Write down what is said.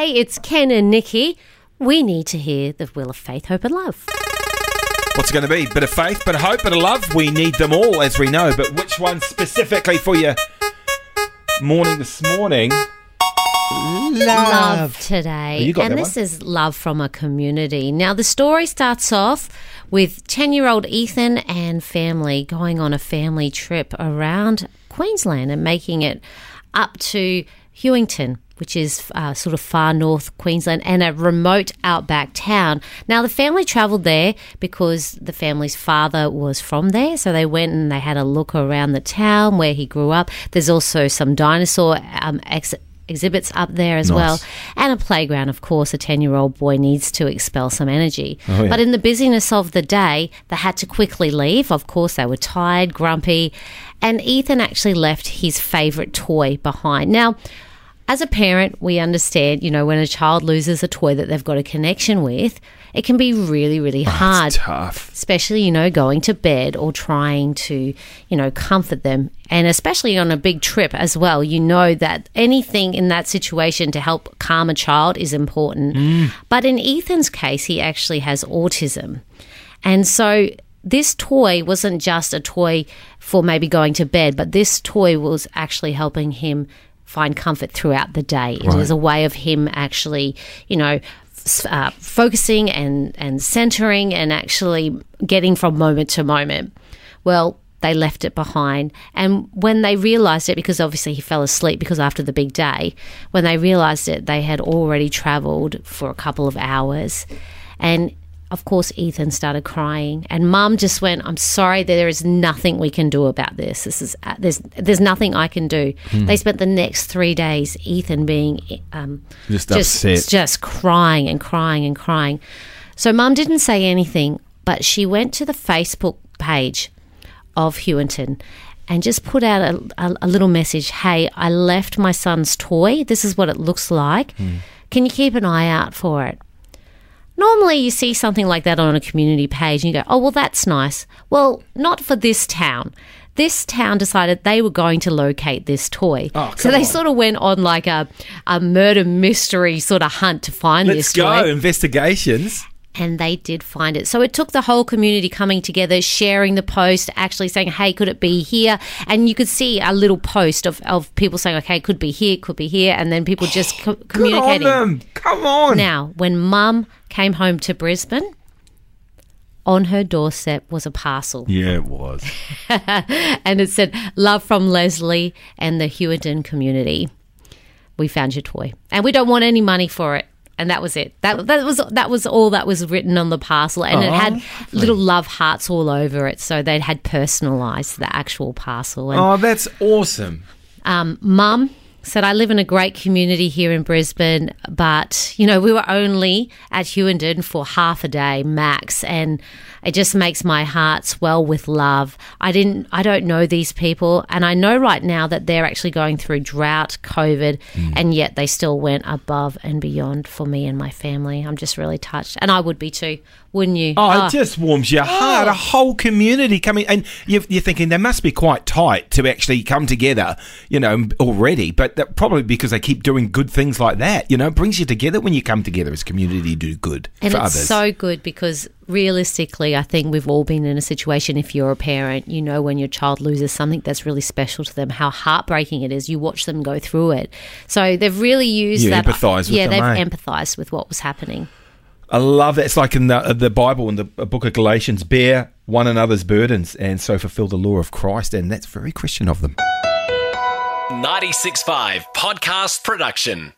Hey, it's Ken and Nikki. We need to hear the will of faith, hope, and love. What's it going to be? Bit of faith, bit of hope, bit of love. We need them all, as we know. But which one specifically for your morning this morning? Love today. Oh, you got and that this one. is love from a community. Now, the story starts off with 10 year old Ethan and family going on a family trip around Queensland and making it up to Hughenden. Which is uh, sort of far north Queensland and a remote outback town. Now, the family travelled there because the family's father was from there. So they went and they had a look around the town where he grew up. There's also some dinosaur um, exhibits up there as well, and a playground. Of course, a 10 year old boy needs to expel some energy. Oh, yeah. But in the busyness of the day, they had to quickly leave. Of course, they were tired, grumpy, and Ethan actually left his favourite toy behind. Now, as a parent, we understand, you know, when a child loses a toy that they've got a connection with, it can be really, really oh, hard It's tough. especially you know going to bed or trying to you know comfort them. And especially on a big trip as well you know that anything in that situation to help calm a child is important. Mm. But in Ethan's case he actually has autism. And so this toy wasn't just a toy for maybe going to bed but this toy was actually helping him find comfort throughout the day. It was a way of him actually you know uh, focusing and and centering and actually getting from moment to moment. Well they left it behind. And when they realized it because obviously he fell asleep because after the big day when they realized it they had already traveled for a couple of hours. And of course ethan started crying and mum just went i'm sorry there is nothing we can do about this this is uh, there's there's nothing i can do they spent the next three days ethan being um, Just upset. just crying and crying and crying. So mum didn't say anything, but she went to the Facebook page of Hughenden and just put out a, a, a little message. Hey, I left my son's toy. This is what it looks like. Can you keep an eye out for it? Normally, you see something like that on a community page and you go, oh, well, that's nice. Well, not for this town. This town decided they were going to locate this toy. Oh, so they on. sort of went on like a, a murder mystery sort of hunt to find this toy. Let's this go. toy. Investigations. And they did find it. So it took the whole community coming together, sharing the post, actually saying, hey, could it be here? And you could see a little post of, of people saying, okay, it could be here, it could be here. And then people just co- Good on communicating. them. Come on. Now, when mum came home to Brisbane, on her doorstep was a parcel yeah, it was. and it said, Love from Leslie and the Hughenden community. We found your toy. And we don't want any money for it. And that was it. That that was that was all that was written on the parcel, and it Oh, had little love hearts all over it. So they had personalised the actual parcel. And Oh, that's awesome. um, Mum said, I live in a great community here in Brisbane, but, you know, we were only at Hughenden for half a day max, and it just makes my heart swell with love. I didn't, I don't know these people, and I know right now that they're actually going through drought, COVID, hmm. and yet they still went above and beyond for me and my family. I'm just really touched, and I would be too, wouldn't you? Oh, Ah. it just warms your heart. A whole community coming, and you're, you're thinking they must be quite tight to actually come together, you know, already. But that, probably because they keep doing good things like that, you know, it brings you together when you come together as community to do good And for it's others. so good because realistically, I think we've all been in a situation. If you're a parent, you know when your child loses something that's really special to them, how heartbreaking it is. You watch them go through it. So they've really used You that. empathise with yeah, they've eh? empathised with what was happening. I love that. It's like in the, uh, the Bible, in the uh, book of Galatians, bear one another's burdens and so fulfill the law of Christ. And that's very Christian of them. 96.5 Podcast Production.